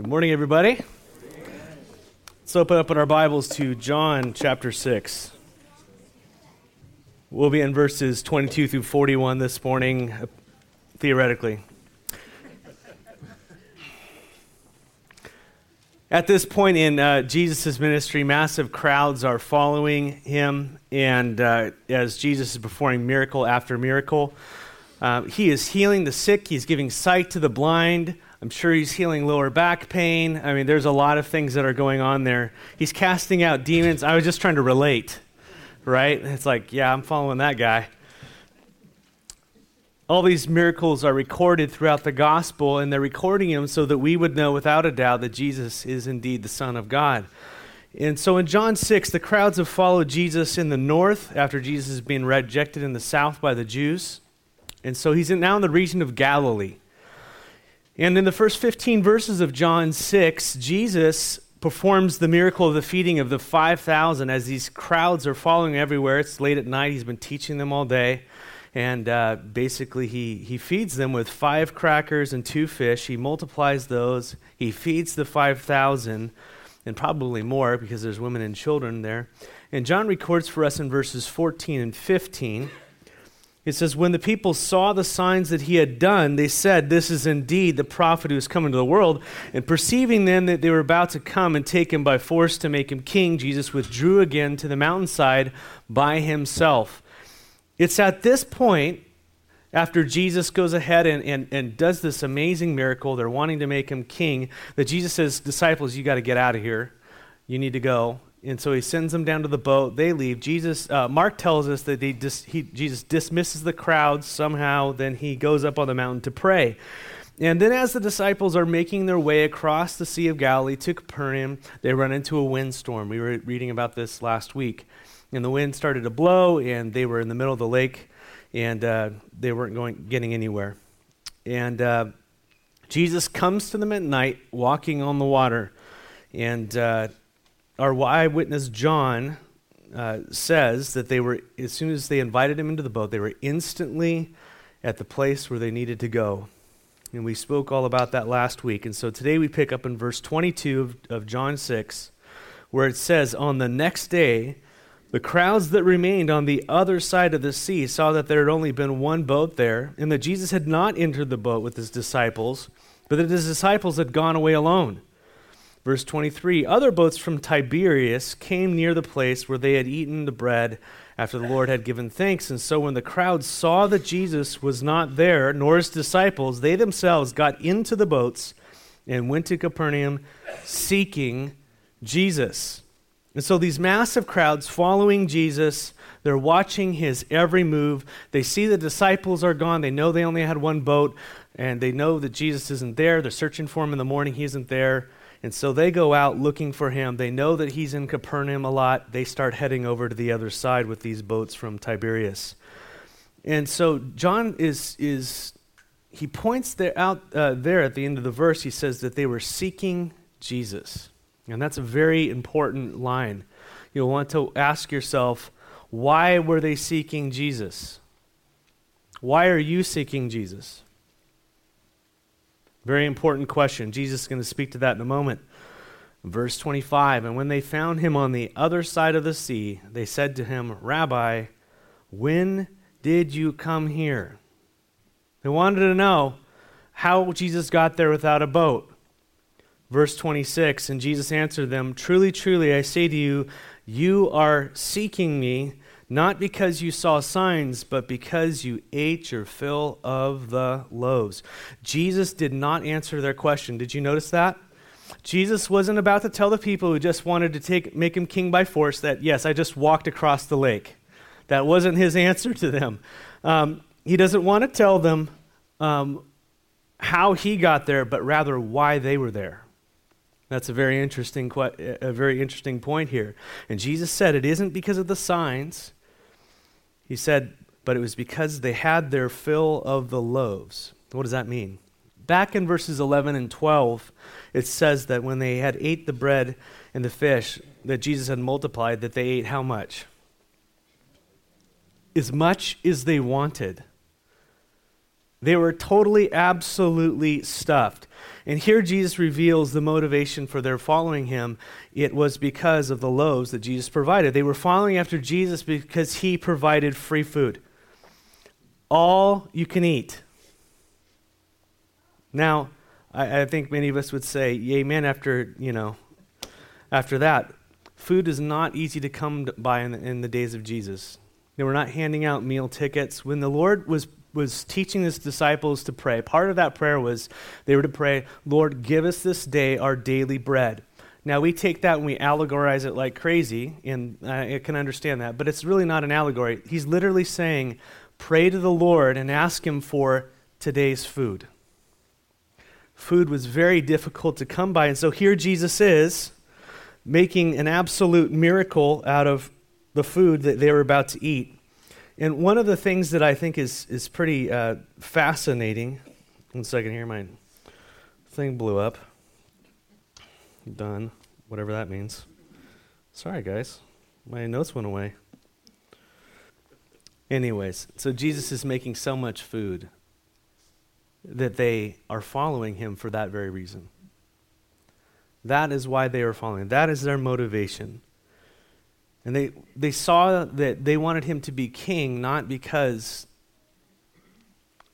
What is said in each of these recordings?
Good morning, everybody. Let's open up in our Bibles to John chapter 6. We'll be in verses 22 through 41 this morning, theoretically. At this point in uh, Jesus' ministry, massive crowds are following him, and uh, as Jesus is performing miracle after miracle, uh, he is healing the sick, he's giving sight to the blind. I'm sure he's healing lower back pain. I mean, there's a lot of things that are going on there. He's casting out demons. I was just trying to relate, right? It's like, yeah, I'm following that guy. All these miracles are recorded throughout the gospel, and they're recording them so that we would know without a doubt that Jesus is indeed the Son of God. And so in John 6, the crowds have followed Jesus in the north after Jesus is being rejected in the south by the Jews. And so he's now in the region of Galilee. And in the first 15 verses of John 6, Jesus performs the miracle of the feeding of the 5,000 as these crowds are following everywhere. It's late at night. He's been teaching them all day. And uh, basically, he, he feeds them with five crackers and two fish. He multiplies those. He feeds the 5,000 and probably more because there's women and children there. And John records for us in verses 14 and 15 it says, When the people saw the signs that he had done, they said, This is indeed the prophet who has come into the world. And perceiving then that they were about to come and take him by force to make him king, Jesus withdrew again to the mountainside by himself. It's at this point, after Jesus goes ahead and, and, and does this amazing miracle, they're wanting to make him king, that Jesus says, Disciples, you got to get out of here. You need to go. And so he sends them down to the boat. They leave. Jesus, uh, Mark tells us that they dis, he, Jesus dismisses the crowds somehow. Then he goes up on the mountain to pray. And then, as the disciples are making their way across the Sea of Galilee to Capernaum, they run into a windstorm. We were reading about this last week. And the wind started to blow, and they were in the middle of the lake, and uh, they weren't going, getting anywhere. And uh, Jesus comes to them at night, walking on the water. And uh, our eyewitness John uh, says that they were, as soon as they invited him into the boat, they were instantly at the place where they needed to go. And we spoke all about that last week. And so today we pick up in verse 22 of, of John 6, where it says, On the next day, the crowds that remained on the other side of the sea saw that there had only been one boat there, and that Jesus had not entered the boat with his disciples, but that his disciples had gone away alone. Verse 23 Other boats from Tiberias came near the place where they had eaten the bread after the Lord had given thanks. And so when the crowd saw that Jesus was not there, nor his disciples, they themselves got into the boats and went to Capernaum seeking Jesus. And so these massive crowds following Jesus, they're watching his every move. They see the disciples are gone. They know they only had one boat, and they know that Jesus isn't there. They're searching for him in the morning. He isn't there. And so they go out looking for him. They know that he's in Capernaum a lot. They start heading over to the other side with these boats from Tiberias. And so John is, is he points there out uh, there at the end of the verse, he says that they were seeking Jesus. And that's a very important line. You'll want to ask yourself, why were they seeking Jesus? Why are you seeking Jesus? Very important question. Jesus is going to speak to that in a moment. Verse 25 And when they found him on the other side of the sea, they said to him, Rabbi, when did you come here? They wanted to know how Jesus got there without a boat. Verse 26 And Jesus answered them, Truly, truly, I say to you, you are seeking me not because you saw signs, but because you ate your fill of the loaves. Jesus did not answer their question. Did you notice that? Jesus wasn't about to tell the people who just wanted to take, make him king by force that, yes, I just walked across the lake. That wasn't his answer to them. Um, he doesn't want to tell them um, how he got there, but rather why they were there. That's a very interesting, a very interesting point here. And Jesus said it isn't because of the signs, he said, but it was because they had their fill of the loaves. What does that mean? Back in verses 11 and 12, it says that when they had ate the bread and the fish that Jesus had multiplied, that they ate how much? As much as they wanted. They were totally, absolutely stuffed. And here Jesus reveals the motivation for their following him. It was because of the loaves that Jesus provided. They were following after Jesus because he provided free food. All you can eat. Now, I, I think many of us would say, Amen, after, you know, after that. Food is not easy to come by in the, in the days of Jesus. They were not handing out meal tickets. When the Lord was was teaching his disciples to pray. Part of that prayer was they were to pray, Lord, give us this day our daily bread. Now, we take that and we allegorize it like crazy, and I can understand that, but it's really not an allegory. He's literally saying, pray to the Lord and ask him for today's food. Food was very difficult to come by, and so here Jesus is making an absolute miracle out of the food that they were about to eat. And one of the things that I think is, is pretty uh, fascinating, one second here, my thing blew up. Done, whatever that means. Sorry, guys. My notes went away. Anyways, so Jesus is making so much food that they are following him for that very reason. That is why they are following. That is their motivation. And they, they saw that they wanted him to be king not because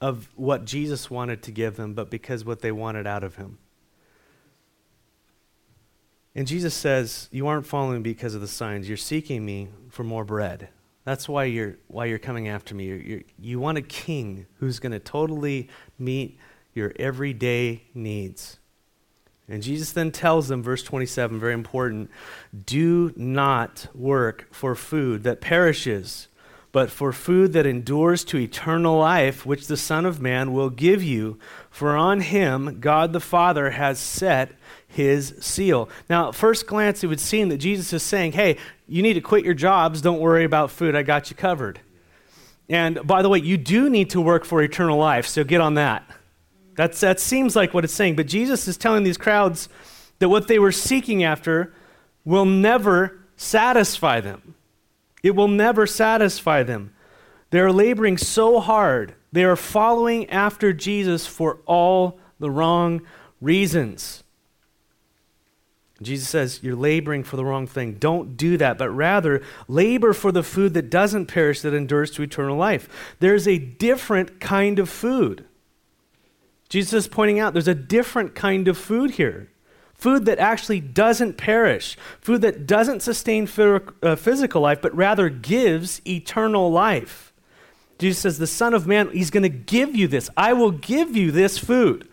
of what Jesus wanted to give them, but because what they wanted out of him. And Jesus says, You aren't following because of the signs. You're seeking me for more bread. That's why you're, why you're coming after me. You're, you're, you want a king who's going to totally meet your everyday needs. And Jesus then tells them, verse 27, very important do not work for food that perishes, but for food that endures to eternal life, which the Son of Man will give you. For on him God the Father has set his seal. Now, at first glance, it would seem that Jesus is saying, hey, you need to quit your jobs. Don't worry about food. I got you covered. And by the way, you do need to work for eternal life, so get on that. That's, that seems like what it's saying. But Jesus is telling these crowds that what they were seeking after will never satisfy them. It will never satisfy them. They're laboring so hard. They are following after Jesus for all the wrong reasons. Jesus says, You're laboring for the wrong thing. Don't do that, but rather labor for the food that doesn't perish, that endures to eternal life. There's a different kind of food. Jesus is pointing out there's a different kind of food here food that actually doesn't perish, food that doesn't sustain uh, physical life, but rather gives eternal life. Jesus says, The Son of Man, He's going to give you this. I will give you this food.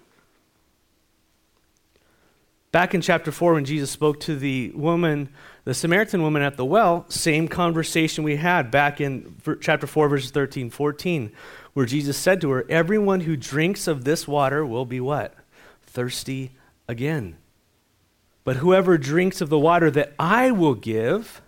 Back in chapter 4, when Jesus spoke to the woman, the Samaritan woman at the well, same conversation we had back in chapter 4, verses 13, 14 where Jesus said to her, Everyone who drinks of this water will be what? Thirsty again. But whoever drinks of the water that I will give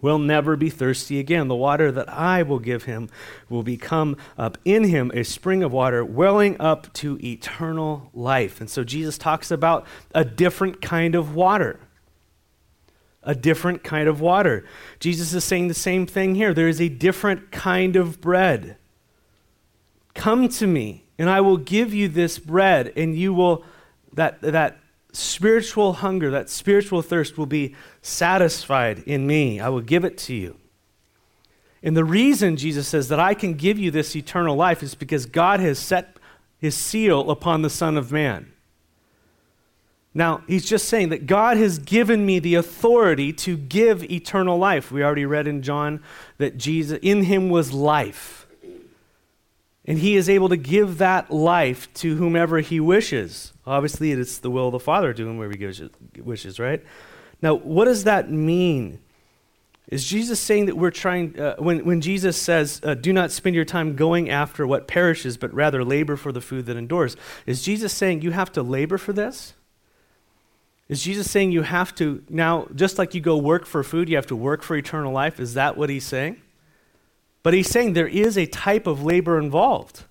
will never be thirsty again. The water that I will give him will become up in him a spring of water welling up to eternal life. And so Jesus talks about a different kind of water. A different kind of water. Jesus is saying the same thing here. There is a different kind of bread. Come to me, and I will give you this bread, and you will, that, that spiritual hunger, that spiritual thirst will be satisfied in me. I will give it to you. And the reason Jesus says that I can give you this eternal life is because God has set his seal upon the Son of Man. Now, he's just saying that God has given me the authority to give eternal life. We already read in John that Jesus in him was life. And he is able to give that life to whomever he wishes. Obviously, it's the will of the Father to whomever he wishes, right? Now, what does that mean? Is Jesus saying that we're trying, uh, when, when Jesus says, uh, do not spend your time going after what perishes, but rather labor for the food that endures, is Jesus saying you have to labor for this? Is Jesus saying you have to, now, just like you go work for food, you have to work for eternal life? Is that what he's saying? But he's saying there is a type of labor involved.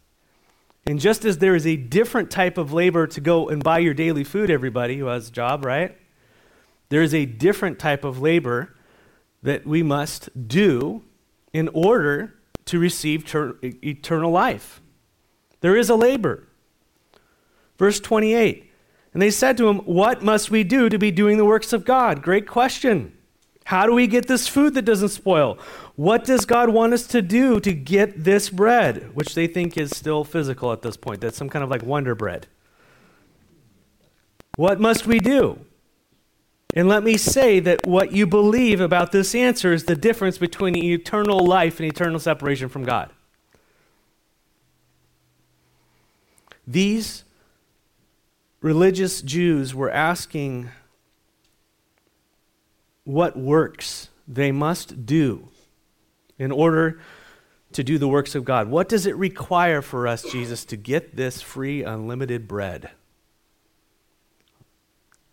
And just as there is a different type of labor to go and buy your daily food, everybody who has a job, right? There is a different type of labor that we must do in order to receive ter- eternal life. There is a labor. Verse 28 And they said to him, What must we do to be doing the works of God? Great question. How do we get this food that doesn't spoil? What does God want us to do to get this bread, which they think is still physical at this point? That's some kind of like wonder bread. What must we do? And let me say that what you believe about this answer is the difference between eternal life and eternal separation from God. These religious Jews were asking what works they must do in order to do the works of God. What does it require for us, Jesus, to get this free, unlimited bread?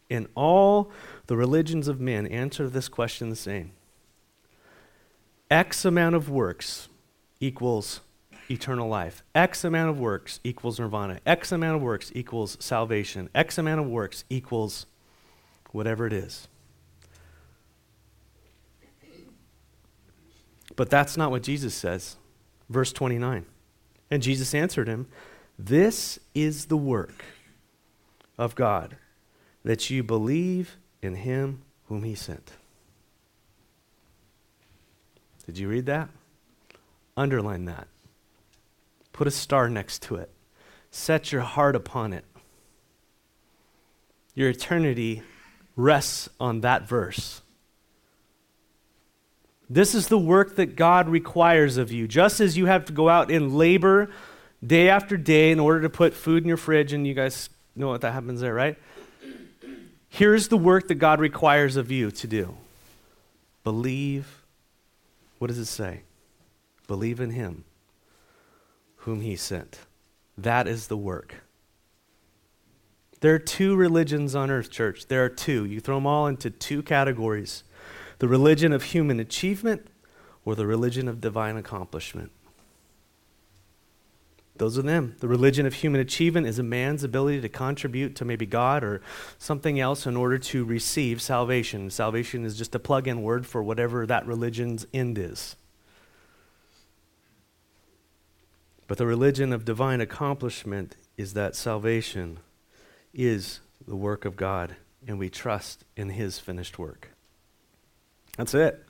In all the religions of men answer this question the same X amount of works equals eternal life. X amount of works equals nirvana. X amount of works equals salvation. X amount of works equals whatever it is. But that's not what Jesus says. Verse 29. And Jesus answered him, This is the work of God, that you believe in him whom he sent. Did you read that? Underline that. Put a star next to it. Set your heart upon it. Your eternity rests on that verse. This is the work that God requires of you. Just as you have to go out and labor day after day in order to put food in your fridge, and you guys know what that happens there, right? Here's the work that God requires of you to do believe. What does it say? Believe in Him whom He sent. That is the work. There are two religions on earth, church. There are two. You throw them all into two categories the religion of human achievement or the religion of divine accomplishment. Those are them. The religion of human achievement is a man's ability to contribute to maybe God or something else in order to receive salvation. Salvation is just a plug in word for whatever that religion's end is. But the religion of divine accomplishment is that salvation is the work of God, and we trust in His finished work. That's it.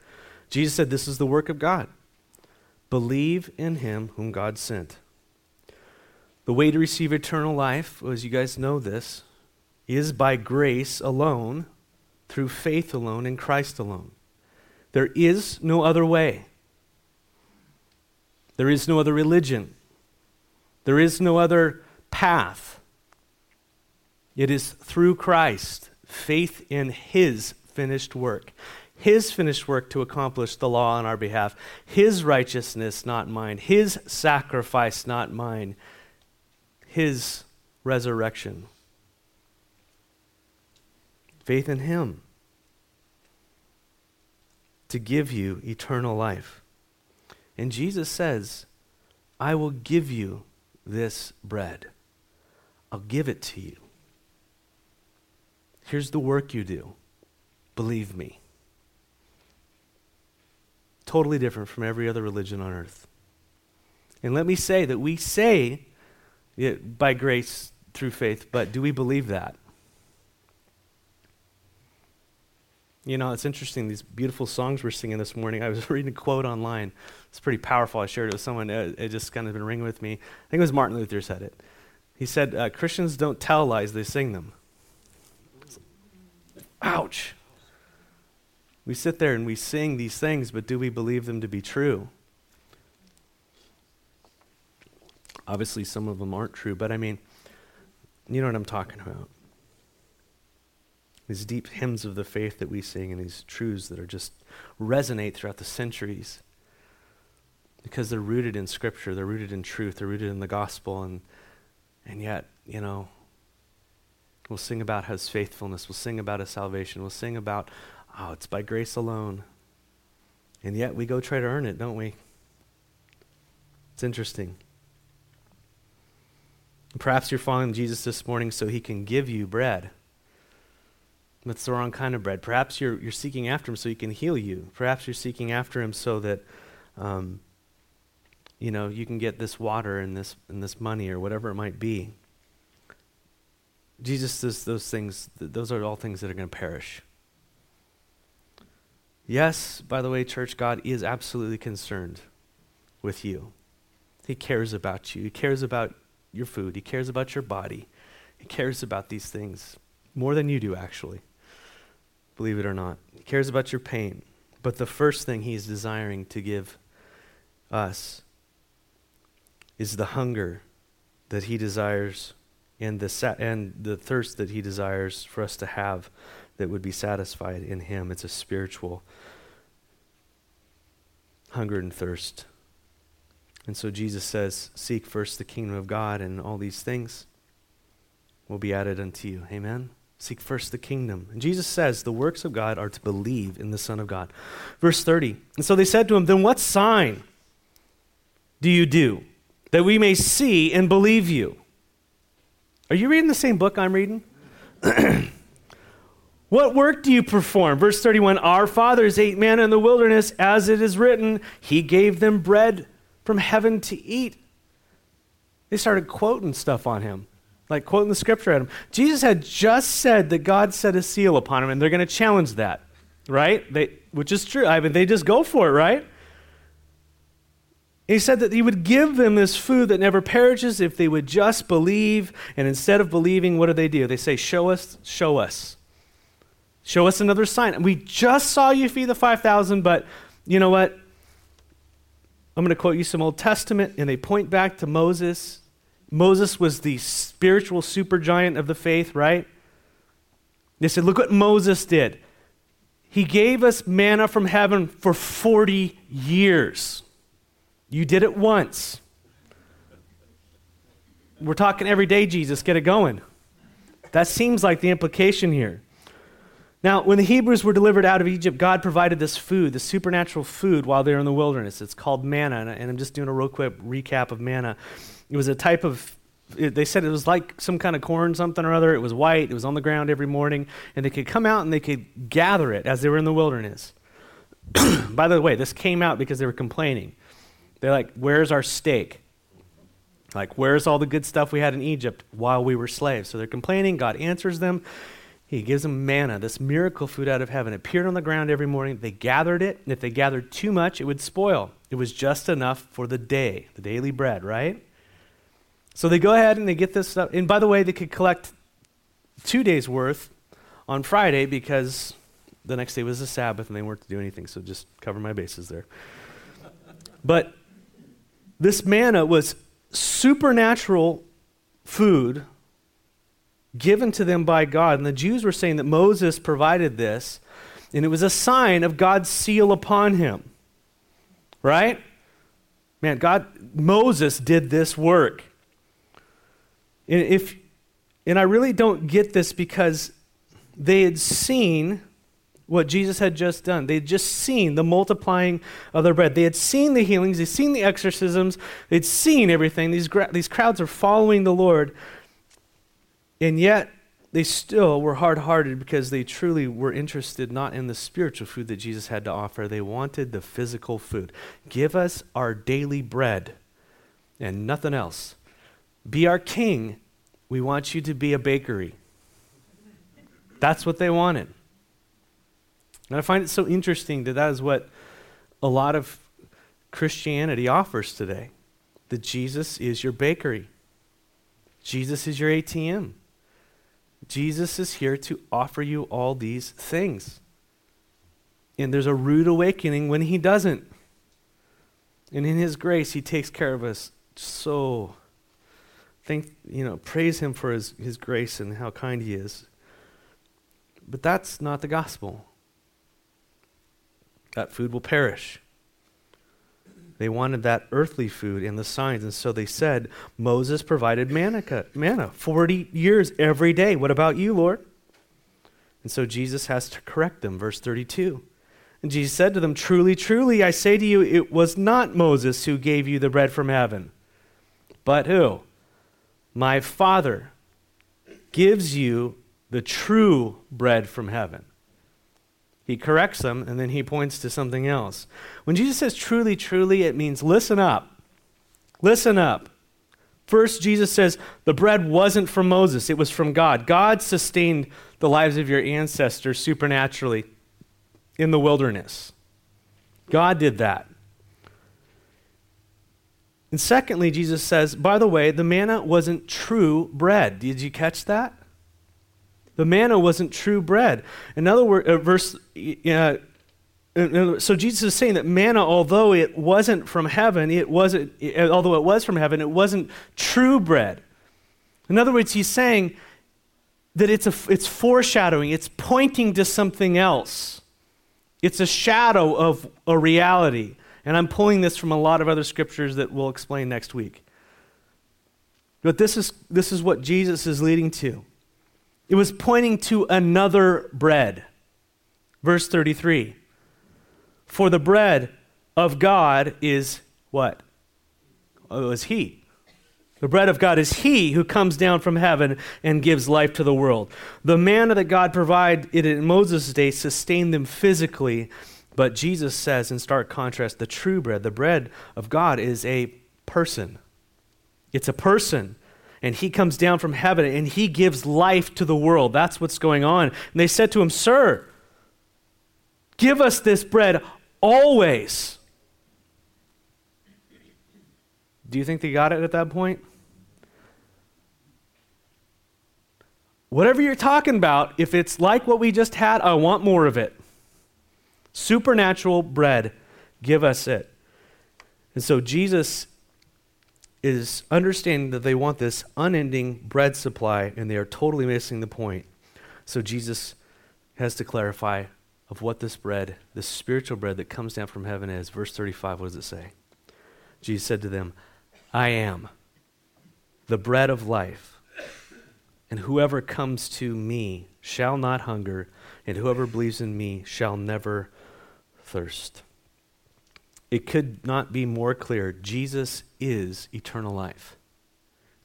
Jesus said, This is the work of God. Believe in Him whom God sent. The way to receive eternal life, as you guys know this, is by grace alone, through faith alone, in Christ alone. There is no other way. There is no other religion. There is no other path. It is through Christ, faith in His finished work. His finished work to accomplish the law on our behalf. His righteousness, not mine. His sacrifice, not mine his resurrection. Faith in him to give you eternal life. And Jesus says, I will give you this bread. I'll give it to you. Here's the work you do. Believe me. Totally different from every other religion on earth. And let me say that we say it by grace through faith, but do we believe that? You know, it's interesting, these beautiful songs we're singing this morning. I was reading a quote online. It's pretty powerful. I shared it with someone. It, it just kind of been ringing with me. I think it was Martin Luther said it. He said, uh, Christians don't tell lies, they sing them. Ouch. We sit there and we sing these things, but do we believe them to be true? Obviously, some of them aren't true, but I mean, you know what I'm talking about. These deep hymns of the faith that we sing and these truths that are just resonate throughout the centuries because they're rooted in Scripture, they're rooted in truth, they're rooted in the gospel, and, and yet, you know, we'll sing about his faithfulness, we'll sing about his salvation, we'll sing about, oh, it's by grace alone. And yet we go try to earn it, don't we? It's interesting. Perhaps you're following Jesus this morning so he can give you bread. That's the wrong kind of bread. Perhaps you're, you're seeking after him so he can heal you. Perhaps you're seeking after him so that, um, you know, you can get this water and this and this money or whatever it might be. Jesus says those things, those are all things that are going to perish. Yes, by the way, church, God is absolutely concerned with you. He cares about you. He cares about your food. He cares about your body. He cares about these things more than you do, actually. Believe it or not. He cares about your pain. But the first thing he's desiring to give us is the hunger that he desires and the, sa- and the thirst that he desires for us to have that would be satisfied in him. It's a spiritual hunger and thirst. And so Jesus says, Seek first the kingdom of God, and all these things will be added unto you. Amen? Seek first the kingdom. And Jesus says, The works of God are to believe in the Son of God. Verse 30. And so they said to him, Then what sign do you do that we may see and believe you? Are you reading the same book I'm reading? what work do you perform? Verse 31 Our fathers ate manna in the wilderness, as it is written, He gave them bread from heaven to eat. They started quoting stuff on him, like quoting the scripture at him. Jesus had just said that God set a seal upon him, and they're going to challenge that, right? They, which is true. I mean, they just go for it, right? He said that he would give them this food that never perishes if they would just believe. And instead of believing, what do they do? They say, Show us, show us. Show us another sign. We just saw you feed the 5,000, but you know what? I'm going to quote you some Old Testament, and they point back to Moses. Moses was the spiritual supergiant of the faith, right? They said, Look what Moses did. He gave us manna from heaven for 40 years. You did it once. We're talking every day, Jesus. Get it going. That seems like the implication here. Now, when the Hebrews were delivered out of Egypt, God provided this food, the supernatural food, while they were in the wilderness. It's called manna, and I'm just doing a real quick recap of manna. It was a type of, they said it was like some kind of corn, something or other. It was white, it was on the ground every morning, and they could come out and they could gather it as they were in the wilderness. By the way, this came out because they were complaining. They're like, Where's our steak? Like, where's all the good stuff we had in Egypt while we were slaves? So they're complaining. God answers them. He gives them manna, this miracle food out of heaven. Appeared on the ground every morning. They gathered it, and if they gathered too much, it would spoil. It was just enough for the day, the daily bread, right? So they go ahead and they get this stuff. And by the way, they could collect two days' worth on Friday because the next day was the Sabbath and they weren't to do anything. So just cover my bases there. But this manna was supernatural food given to them by God. And the Jews were saying that Moses provided this, and it was a sign of God's seal upon him. Right? Man, God, Moses did this work. And if and I really don't get this because they had seen what Jesus had just done. They had just seen the multiplying of their bread. They had seen the healings, they'd seen the exorcisms, they'd seen everything. These, gra- these crowds are following the Lord. And yet, they still were hard hearted because they truly were interested not in the spiritual food that Jesus had to offer. They wanted the physical food. Give us our daily bread and nothing else. Be our king. We want you to be a bakery. That's what they wanted. And I find it so interesting that that is what a lot of Christianity offers today that Jesus is your bakery, Jesus is your ATM. Jesus is here to offer you all these things. And there's a rude awakening when he doesn't. And in his grace, he takes care of us so. Thank, you know, praise him for his, his grace and how kind he is. But that's not the gospel. That food will perish. They wanted that earthly food and the signs, and so they said, Moses provided manna, manna 40 years every day. What about you, Lord? And so Jesus has to correct them. Verse 32. And Jesus said to them, Truly, truly, I say to you, it was not Moses who gave you the bread from heaven, but who? My Father gives you the true bread from heaven. He corrects them and then he points to something else. When Jesus says truly, truly, it means listen up. Listen up. First, Jesus says the bread wasn't from Moses, it was from God. God sustained the lives of your ancestors supernaturally in the wilderness. God did that. And secondly, Jesus says, by the way, the manna wasn't true bread. Did you catch that? The manna wasn't true bread. In other words, uh, verse, uh, so Jesus is saying that manna, although it wasn't from heaven, it wasn't, although it was from heaven, it wasn't true bread. In other words, he's saying that it's, a, it's foreshadowing, it's pointing to something else. It's a shadow of a reality. And I'm pulling this from a lot of other scriptures that we'll explain next week. But this is, this is what Jesus is leading to. It was pointing to another bread. Verse 33 For the bread of God is what? Oh, it was He. The bread of God is He who comes down from heaven and gives life to the world. The manna that God provided in Moses' day sustained them physically, but Jesus says, in stark contrast, the true bread, the bread of God, is a person. It's a person. And he comes down from heaven and he gives life to the world. That's what's going on. And they said to him, Sir, give us this bread always. Do you think they got it at that point? Whatever you're talking about, if it's like what we just had, I want more of it. Supernatural bread, give us it. And so Jesus is understanding that they want this unending bread supply, and they are totally missing the point. So Jesus has to clarify of what this bread, this spiritual bread that comes down from heaven is. Verse 35, what does it say? Jesus said to them, I am the bread of life, and whoever comes to me shall not hunger, and whoever believes in me shall never thirst. It could not be more clear. Jesus is eternal life.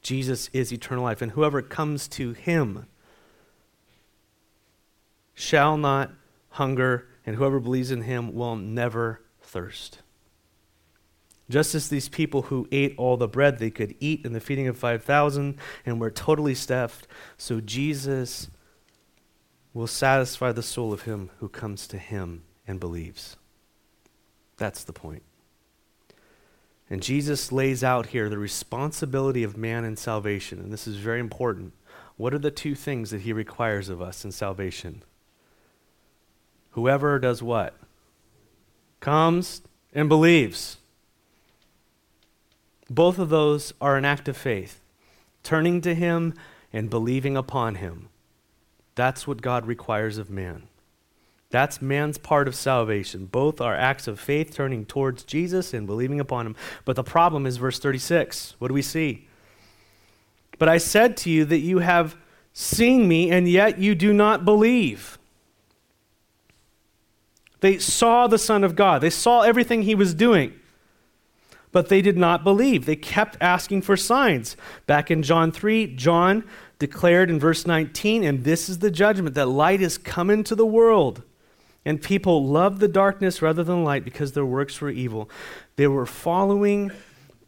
Jesus is eternal life, and whoever comes to him shall not hunger, and whoever believes in him will never thirst. Just as these people who ate all the bread they could eat in the feeding of 5,000 and were totally stuffed, so Jesus will satisfy the soul of him who comes to him and believes. That's the point. And Jesus lays out here the responsibility of man in salvation, and this is very important. What are the two things that he requires of us in salvation? Whoever does what? Comes and believes. Both of those are an act of faith, turning to him and believing upon him. That's what God requires of man. That's man's part of salvation. Both are acts of faith turning towards Jesus and believing upon him. But the problem is verse 36. What do we see? But I said to you that you have seen me, and yet you do not believe. They saw the Son of God, they saw everything he was doing, but they did not believe. They kept asking for signs. Back in John 3, John declared in verse 19, and this is the judgment that light is come into the world and people loved the darkness rather than light because their works were evil. They were following,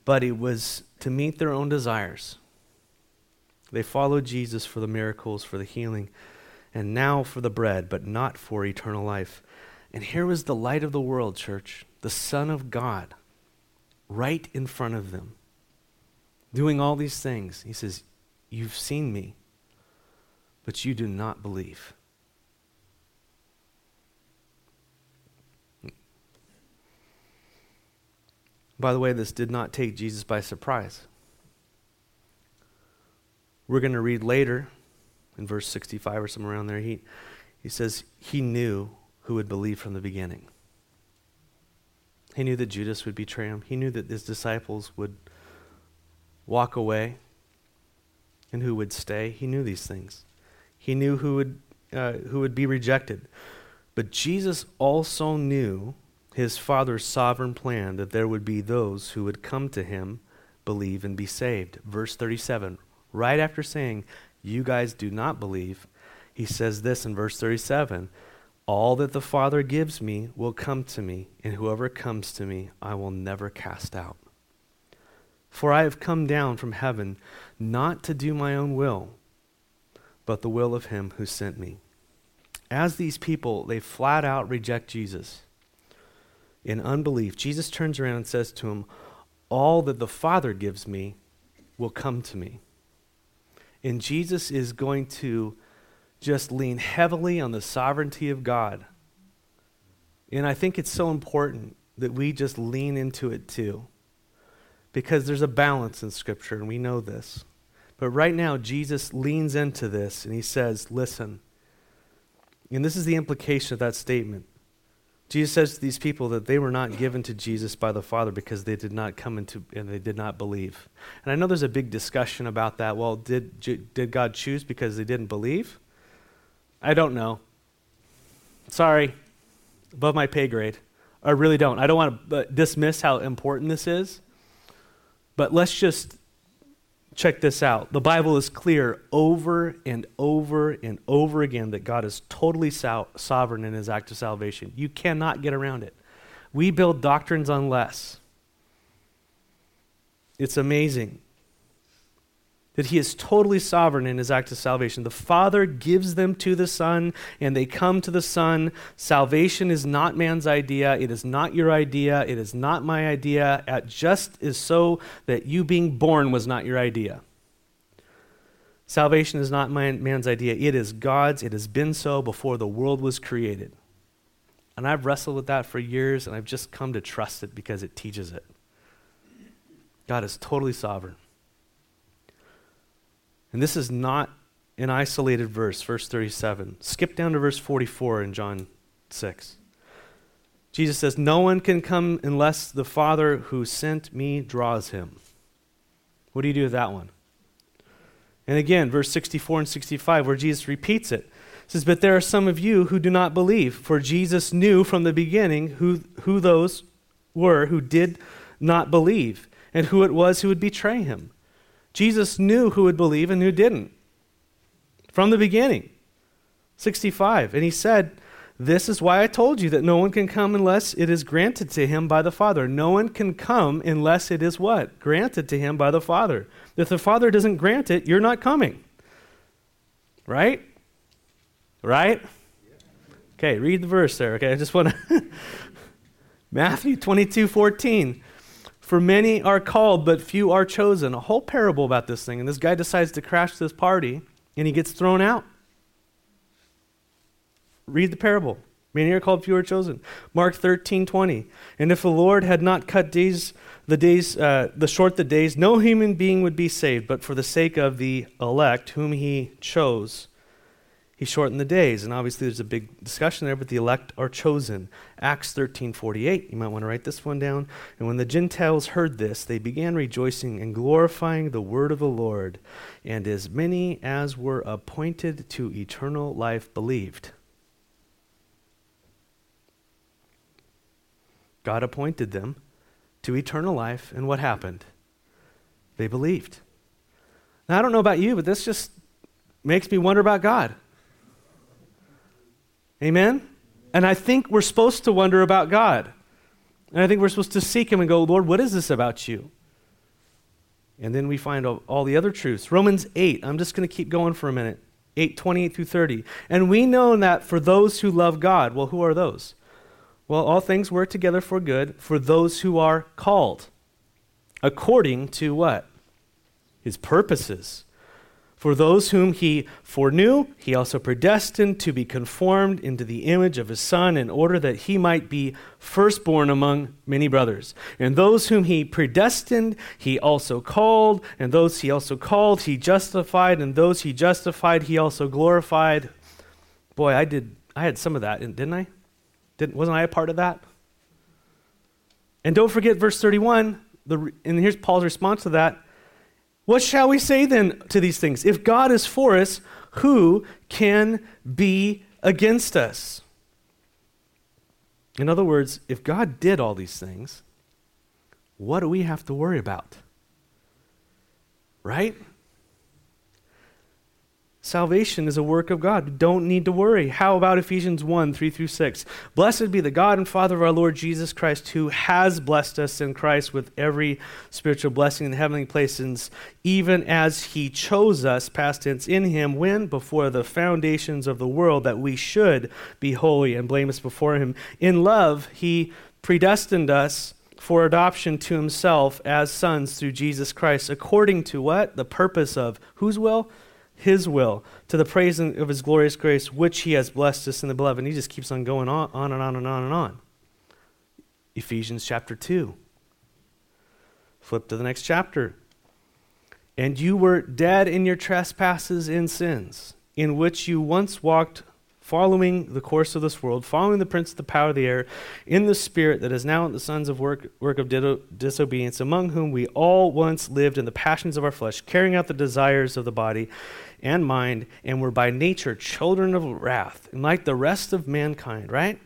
but it was to meet their own desires. They followed Jesus for the miracles, for the healing, and now for the bread, but not for eternal life. And here was the light of the world, church, the Son of God, right in front of them, doing all these things. He says, You've seen me, but you do not believe. By the way, this did not take Jesus by surprise. We're going to read later in verse 65 or somewhere around there. He, he says he knew who would believe from the beginning. He knew that Judas would betray him. He knew that his disciples would walk away and who would stay. He knew these things. He knew who would, uh, who would be rejected. But Jesus also knew his Father's sovereign plan that there would be those who would come to him, believe, and be saved. Verse 37, right after saying, You guys do not believe, he says this in verse 37 All that the Father gives me will come to me, and whoever comes to me, I will never cast out. For I have come down from heaven not to do my own will, but the will of him who sent me. As these people, they flat out reject Jesus in unbelief. Jesus turns around and says to him, All that the Father gives me will come to me. And Jesus is going to just lean heavily on the sovereignty of God. And I think it's so important that we just lean into it too. Because there's a balance in Scripture, and we know this. But right now, Jesus leans into this and he says, Listen. And this is the implication of that statement. Jesus says to these people that they were not given to Jesus by the Father because they did not come into and they did not believe. And I know there's a big discussion about that. Well, did, did God choose because they didn't believe? I don't know. Sorry, above my pay grade. I really don't. I don't want to uh, dismiss how important this is, but let's just check this out. The Bible is clear over and over and over again that God is totally so- sovereign in his act of salvation. You cannot get around it. We build doctrines on less. It's amazing that he is totally sovereign in his act of salvation. The Father gives them to the Son, and they come to the Son. Salvation is not man's idea. It is not your idea. It is not my idea. It just is so that you being born was not your idea. Salvation is not man, man's idea. It is God's. It has been so before the world was created. And I've wrestled with that for years, and I've just come to trust it because it teaches it. God is totally sovereign. And this is not an isolated verse, verse 37. Skip down to verse 44 in John 6. Jesus says, No one can come unless the Father who sent me draws him. What do you do with that one? And again, verse 64 and 65, where Jesus repeats it. says, But there are some of you who do not believe, for Jesus knew from the beginning who, who those were who did not believe, and who it was who would betray him. Jesus knew who would believe and who didn't from the beginning. 65. And he said, This is why I told you that no one can come unless it is granted to him by the Father. No one can come unless it is what? Granted to him by the Father. If the Father doesn't grant it, you're not coming. Right? Right? Okay, read the verse there. Okay, I just want to. Matthew 22 14. For many are called, but few are chosen. A whole parable about this thing. And this guy decides to crash this party, and he gets thrown out. Read the parable. Many are called, few are chosen. Mark 13, 20. And if the Lord had not cut days, the days, uh, the short the days, no human being would be saved, but for the sake of the elect, whom he chose, he shortened the days. And obviously there's a big discussion there, but the elect are chosen. Acts 13:48. You might want to write this one down. And when the Gentiles heard this, they began rejoicing and glorifying the word of the Lord, and as many as were appointed to eternal life believed. God appointed them to eternal life, and what happened? They believed. Now, I don't know about you, but this just makes me wonder about God. Amen? And I think we're supposed to wonder about God. And I think we're supposed to seek Him and go, Lord, what is this about you? And then we find all, the other truths. Romans 8, I'm just going to keep going for a minute. 8, 28 through 30. And we know that for those who love God, well, who are those? Well, all things work together for good for those who are called. According to what? His purposes. For those whom he foreknew, he also predestined to be conformed into the image of his Son, in order that he might be firstborn among many brothers. And those whom he predestined, he also called. And those he also called, he justified. And those he justified, he also glorified. Boy, I did. I had some of that, didn't I? Didn't, wasn't I a part of that? And don't forget verse 31. The, and here's Paul's response to that. What shall we say then to these things? If God is for us, who can be against us? In other words, if God did all these things, what do we have to worry about? Right? Salvation is a work of God. Don't need to worry. How about Ephesians 1 3 through 6? Blessed be the God and Father of our Lord Jesus Christ, who has blessed us in Christ with every spiritual blessing in the heavenly places, even as he chose us, past tense, in him, when before the foundations of the world, that we should be holy and blameless before him. In love, he predestined us for adoption to himself as sons through Jesus Christ, according to what? The purpose of whose will? His will, to the praise of his glorious grace, which he has blessed us in the beloved. And he just keeps on going on, on and on and on and on. Ephesians chapter 2. Flip to the next chapter. And you were dead in your trespasses and sins, in which you once walked following the course of this world, following the prince of the power of the air, in the spirit that is now the sons of work, work of disobedience, among whom we all once lived in the passions of our flesh, carrying out the desires of the body and mind, and were by nature children of wrath, and like the rest of mankind, right?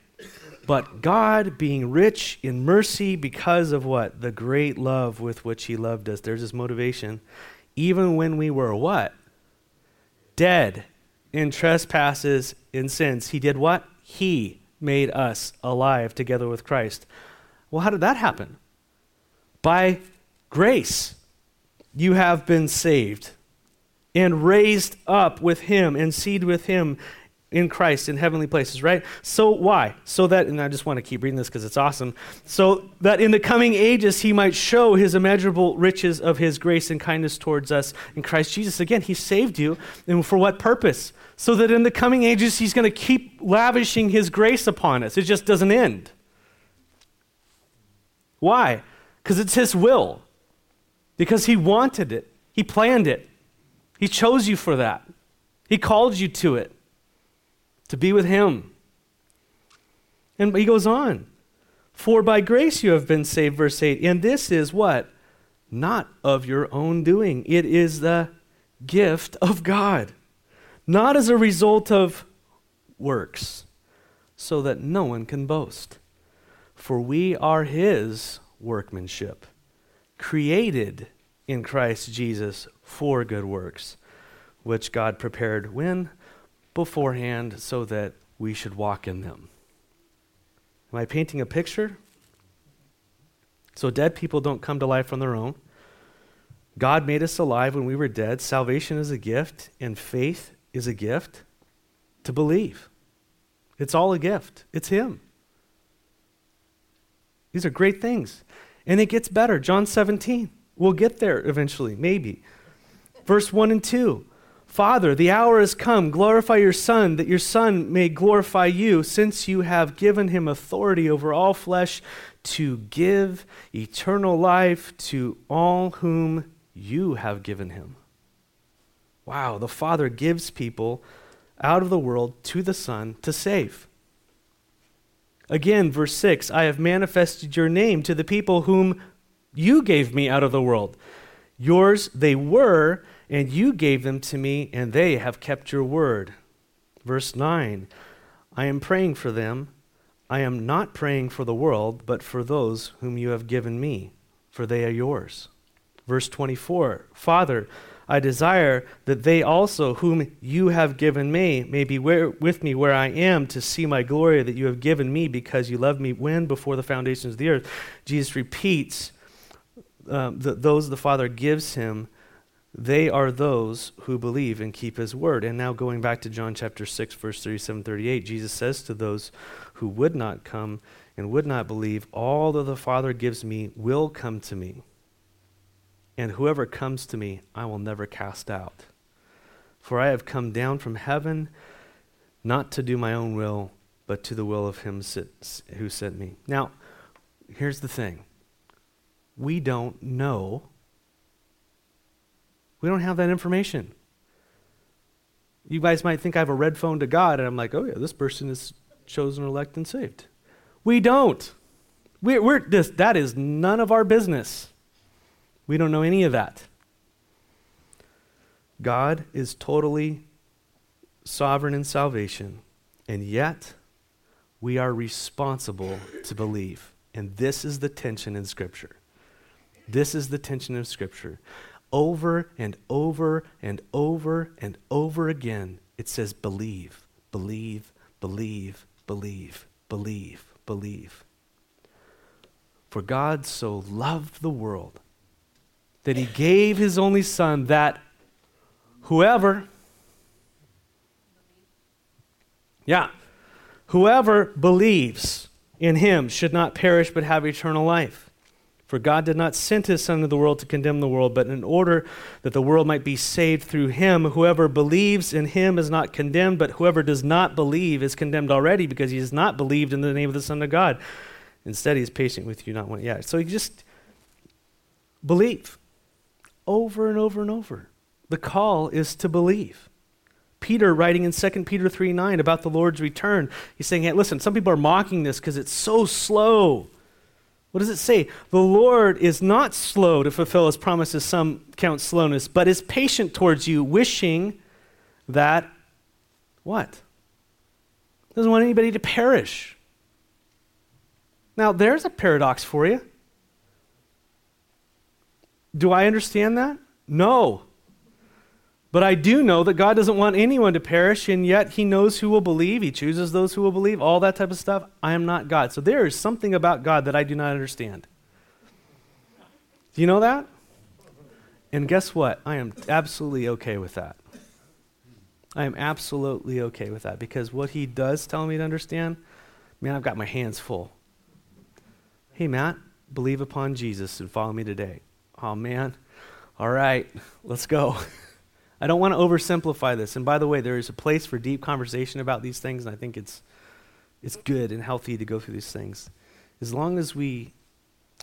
But God, being rich in mercy because of what? The great love with which He loved us. There's His motivation. Even when we were what? Dead in trespasses and sins, he did what? He made us alive together with Christ. Well, how did that happen? By grace, you have been saved and raised up with him and seated with him in Christ in heavenly places, right? So why? So that, and I just want to keep reading this because it's awesome. So that in the coming ages he might show his immeasurable riches of his grace and kindness towards us in Christ Jesus. Again, he saved you. And for what purpose? So that in the coming ages he's going to keep lavishing his grace upon us. It just doesn't end. Why? Because it's his will. Because he wanted it. He planned it. He chose you for that. He called you to it to be with Him. And he goes on. For by grace you have been saved, verse 8. And this is what? Not of your own doing. It is the gift of God, not as a result of works, so that no one can boast. For we are His workmanship, created in Christ Jesus for good works, which God prepared when? beforehand so that we should walk in them. Am I painting a picture? So, dead people don't come to life on their own. God made us alive when we were dead. Salvation is a gift, and faith is a gift to believe. It's all a gift, it's Him. These are great things. And it gets better. John 17. We'll get there eventually, maybe. Verse 1 and 2. Father, the hour has come. Glorify your Son, that your Son may glorify you, since you have given him authority over all flesh to give eternal life to all whom you have given him. Wow, the Father gives people out of the world to the Son to save. Again, verse 6 I have manifested your name to the people whom you gave me out of the world. Yours they were and you gave them to me, and they have kept your word. Verse 9 I am praying for them. I am not praying for the world, but for those whom you have given me, for they are yours. Verse 24 Father, I desire that they also, whom you have given me, may be where, with me where I am to see my glory that you have given me because you loved me when before the foundations of the earth. Jesus repeats um, the, those the Father gives him they are those who believe and keep his word. And now going back to John chapter 6 verse 37 38, Jesus says to those who would not come and would not believe, all that the Father gives me will come to me. And whoever comes to me, I will never cast out. For I have come down from heaven not to do my own will, but to the will of him who sent me. Now, here's the thing. We don't know we don't have that information. You guys might think I have a red phone to God, and I'm like, oh, yeah, this person is chosen, elect, and saved. We don't. We're, we're this, that is none of our business. We don't know any of that. God is totally sovereign in salvation, and yet we are responsible to believe. And this is the tension in Scripture. This is the tension of Scripture over and over and over and over again, it says, believe, believe, believe, believe, believe, believe. For God so loved the world that he gave his only Son that whoever, yeah, whoever believes in him should not perish but have eternal life. For God did not send his Son into the world to condemn the world, but in order that the world might be saved through him. Whoever believes in him is not condemned, but whoever does not believe is condemned already because he has not believed in the name of the Son of God. Instead, he is patient with you, not one. Yeah, so you just believe over and over and over. The call is to believe. Peter writing in 2 Peter 3 9 about the Lord's return, he's saying, hey, listen, some people are mocking this because it's so slow. What does it say? The Lord is not slow to fulfill his promises, some count slowness, but is patient towards you, wishing that what? Doesn't want anybody to perish. Now, there's a paradox for you. Do I understand that? No. But I do know that God doesn't want anyone to perish, and yet He knows who will believe. He chooses those who will believe, all that type of stuff. I am not God. So there is something about God that I do not understand. Do you know that? And guess what? I am absolutely okay with that. I am absolutely okay with that because what He does tell me to understand, man, I've got my hands full. Hey, Matt, believe upon Jesus and follow me today. Oh, man. All right, let's go. I don't want to oversimplify this. And by the way, there is a place for deep conversation about these things, and I think it's, it's good and healthy to go through these things. As long as we,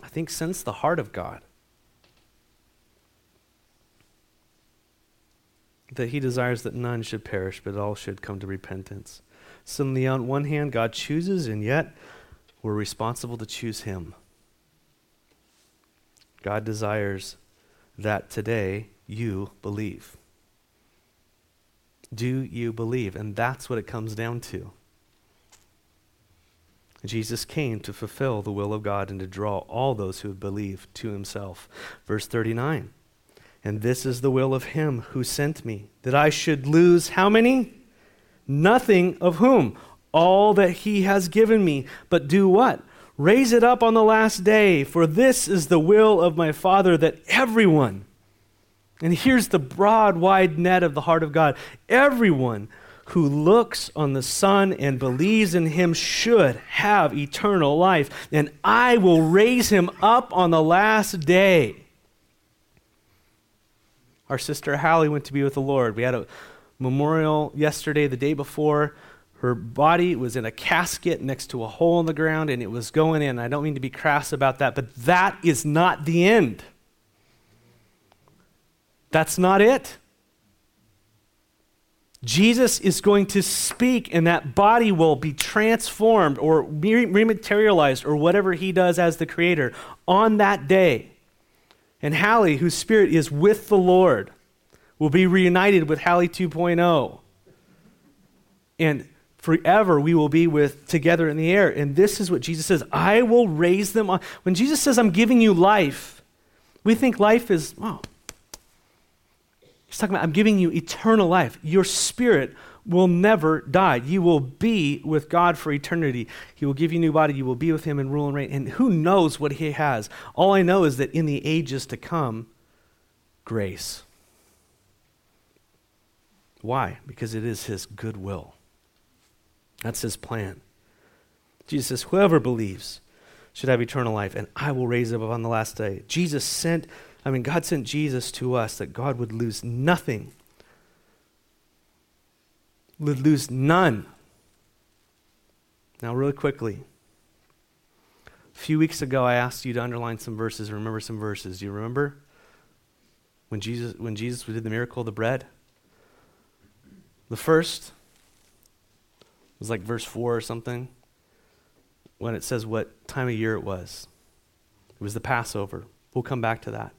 I think, sense the heart of God. That he desires that none should perish, but all should come to repentance. So, on the one hand, God chooses, and yet we're responsible to choose him. God desires that today you believe. Do you believe? And that's what it comes down to. Jesus came to fulfill the will of God and to draw all those who believe to himself. Verse 39 And this is the will of him who sent me, that I should lose how many? Nothing of whom? All that he has given me. But do what? Raise it up on the last day, for this is the will of my Father, that everyone and here's the broad, wide net of the heart of God. Everyone who looks on the Son and believes in him should have eternal life, and I will raise him up on the last day. Our sister Hallie went to be with the Lord. We had a memorial yesterday, the day before. Her body was in a casket next to a hole in the ground, and it was going in. I don't mean to be crass about that, but that is not the end. That's not it. Jesus is going to speak, and that body will be transformed or rematerialized or whatever he does as the creator on that day. And Hallie, whose spirit is with the Lord, will be reunited with Hallie 2.0. And forever we will be with together in the air. And this is what Jesus says I will raise them on. When Jesus says, I'm giving you life, we think life is, He's talking about, I'm giving you eternal life. Your spirit will never die. You will be with God for eternity. He will give you a new body. You will be with Him and rule and reign. And who knows what He has? All I know is that in the ages to come, grace. Why? Because it is His good will. That's His plan. Jesus says, Whoever believes should have eternal life, and I will raise them up on the last day. Jesus sent I mean, God sent Jesus to us that God would lose nothing, would lose none. Now, really quickly, a few weeks ago, I asked you to underline some verses, remember some verses. Do you remember when Jesus, when Jesus did the miracle of the bread? The first was like verse 4 or something, when it says what time of year it was. It was the Passover. We'll come back to that.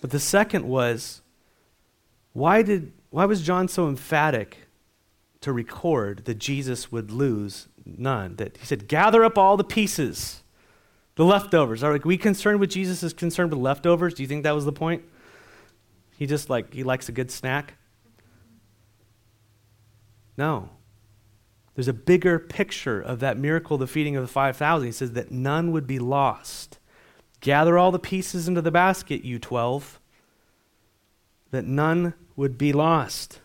But the second was why, did, why was John so emphatic to record that Jesus would lose none? That he said, gather up all the pieces, the leftovers. Are we concerned with Jesus is concerned with leftovers? Do you think that was the point? He just like, he likes a good snack? No. There's a bigger picture of that miracle, the feeding of the 5,000. He says that none would be lost. Gather all the pieces into the basket, you 12, that none would be lost.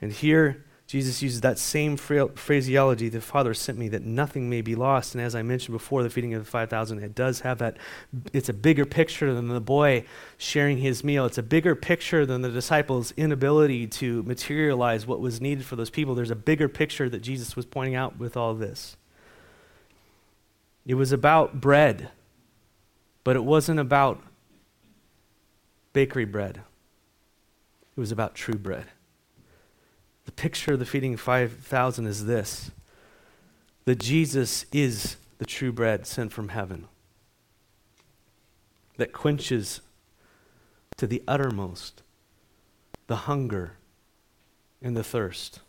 And here, Jesus uses that same phraseology, the Father sent me, that nothing may be lost. And as I mentioned before, the feeding of the 5,000, it does have that, it's a bigger picture than the boy sharing his meal. It's a bigger picture than the disciples' inability to materialize what was needed for those people. There's a bigger picture that Jesus was pointing out with all this. It was about bread, but it wasn't about bakery bread, it was about true bread. The picture of the feeding 5,000 is this that Jesus is the true bread sent from heaven that quenches to the uttermost the hunger and the thirst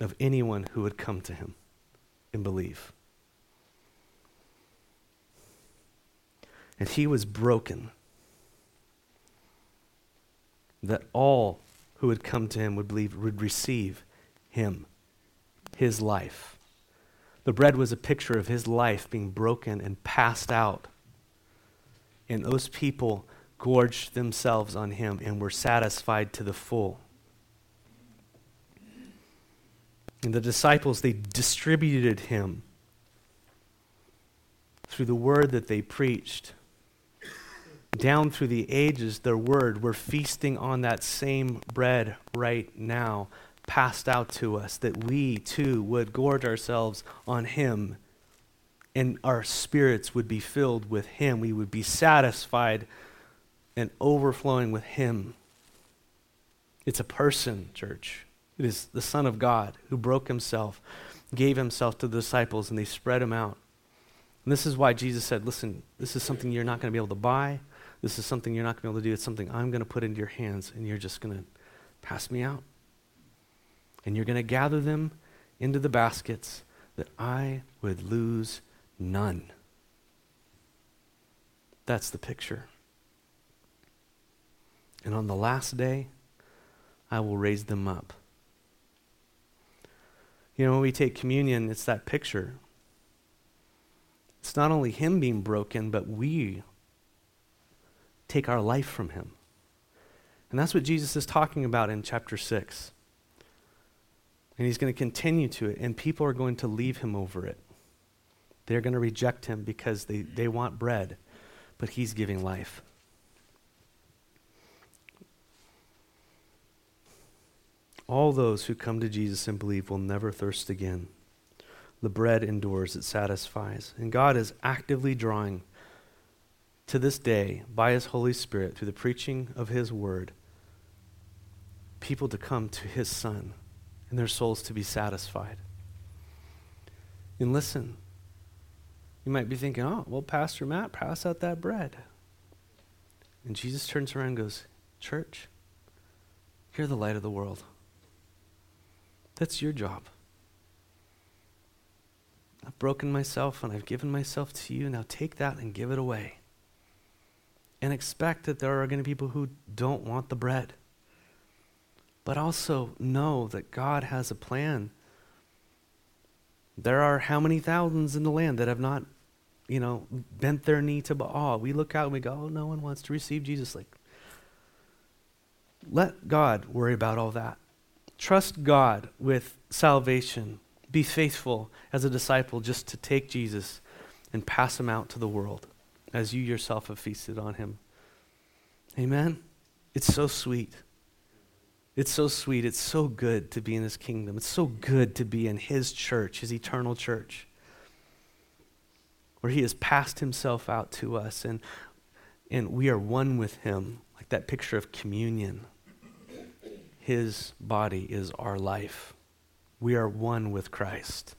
of anyone who would come to him and believe. And he was broken that all who would come to him would believe would receive him, his life. The bread was a picture of his life being broken and passed out. And those people gorged themselves on him and were satisfied to the full. And the disciples, they distributed him through the word that they preached down through the ages, their word, we're feasting on that same bread right now, passed out to us, that we too would gorge ourselves on Him and our spirits would be filled with Him. We would be satisfied and overflowing with Him. It's a person, church. It is the Son of God who broke Himself, gave Himself to the disciples, and they spread Him out. And this is why Jesus said, Listen, this is something you're not going to be able to buy. This is something you're not going to be able to do. It's something I'm going to put into your hands, and you're just going to pass me out. And you're going to gather them into the baskets that I would lose none. That's the picture. And on the last day, I will raise them up. You know, when we take communion, it's that picture. It's not only Him being broken, but we take our life from him. And that's what Jesus is talking about in chapter 6. And he's going to continue to it, and people are going to leave him over it. They're going to reject him because they, they want bread, but he's giving life. All those who come to Jesus and believe will never thirst again. The bread endures, it satisfies. And God is actively drawing to this day, by His Holy Spirit, through the preaching of His Word, people to come to His Son and their souls to be satisfied. And listen, you might be thinking, oh, well, Pastor Matt, pass out that bread. And Jesus turns around and goes, Church, you're the light of the world. That's your job. I've broken myself and I've given myself to you. Now take that and give it away and expect that there are going to be people who don't want the bread. But also know that God has a plan. There are how many thousands in the land that have not, you know, bent their knee to Baal. We look out and we go, oh, no one wants to receive Jesus. Like, let God worry about all that. Trust God with salvation. Be faithful as a disciple just to take Jesus and pass him out to the world as you yourself have feasted on him. Amen? It's so sweet. It's so sweet. It's so good to be in his kingdom. It's so good to be in his church, his eternal church, where he has passed himself out to us and, and we are one with him, like that picture of communion. His body is our life. We are one with Christ.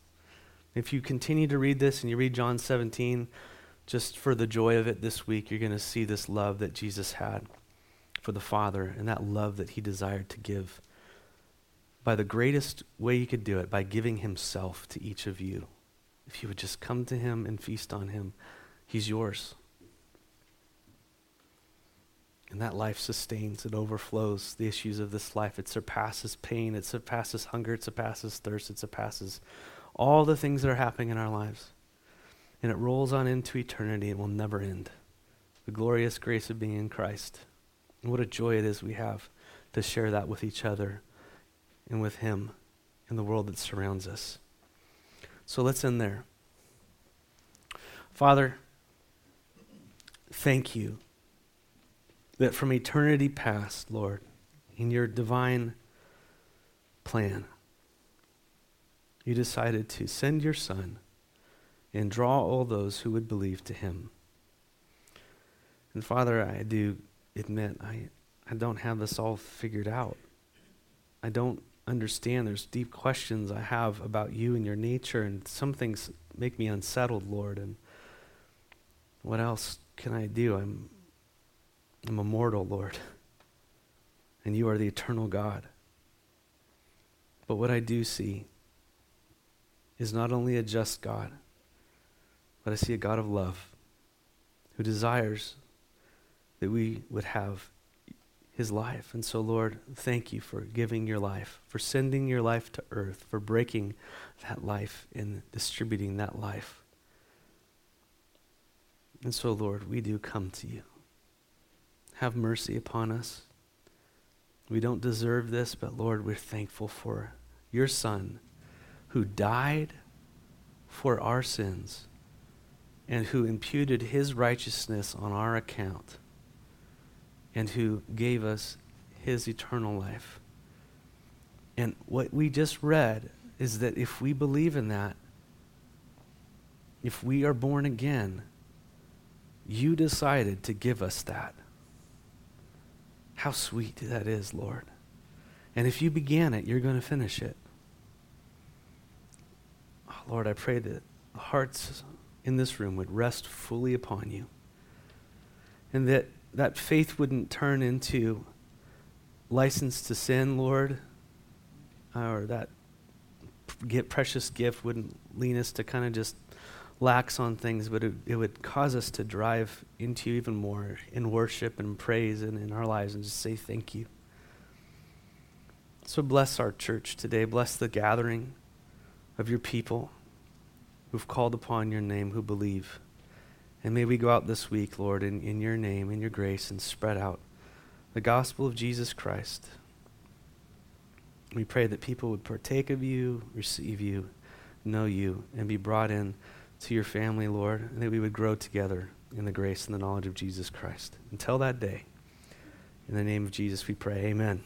If you continue to read this and you read John 17, just for the joy of it this week, you're going to see this love that Jesus had for the Father and that love that he desired to give by the greatest way he could do it, by giving himself to each of you. If you would just come to him and feast on him, he's yours. And that life sustains, it overflows the issues of this life. It surpasses pain, it surpasses hunger, it surpasses thirst, it surpasses all the things that are happening in our lives. And it rolls on into eternity and will never end. The glorious grace of being in Christ. And what a joy it is we have to share that with each other and with Him in the world that surrounds us. So let's end there. Father, thank you that from eternity past, Lord, in your divine plan, you decided to send your Son and draw all those who would believe to him. And Father, I do admit I, I don't have this all figured out. I don't understand. There's deep questions I have about you and your nature, and some things make me unsettled, Lord. And what else can I do? I'm, I'm a mortal, Lord, and you are the eternal God. But what I do see is not only a just God, but I see a God of love who desires that we would have his life. And so, Lord, thank you for giving your life, for sending your life to earth, for breaking that life and distributing that life. And so, Lord, we do come to you. Have mercy upon us. We don't deserve this, but Lord, we're thankful for your Son who died for our sins and who imputed his righteousness on our account and who gave us his eternal life. And what we just read is that if we believe in that, if we are born again, you decided to give us that. How sweet that is, Lord. And if you began it, you're going to finish it. Oh, Lord, I pray that hearts in this room would rest fully upon you. And that that faith wouldn't turn into license to sin, Lord, or that get precious gift wouldn't lead us to kind of just lax on things, but it, it, would cause us to drive into you even more in worship and praise and in our lives and just say thank you. So bless our church today. Bless the gathering of your people who've called upon your name, who believe. And may we go out this week, Lord, in, in your name, in your grace, and spread out the gospel of Jesus Christ. We pray that people would partake of you, receive you, know you, and be brought in to your family, Lord, and that we would grow together in the grace and the knowledge of Jesus Christ. Until that day, in the name of Jesus we pray, amen.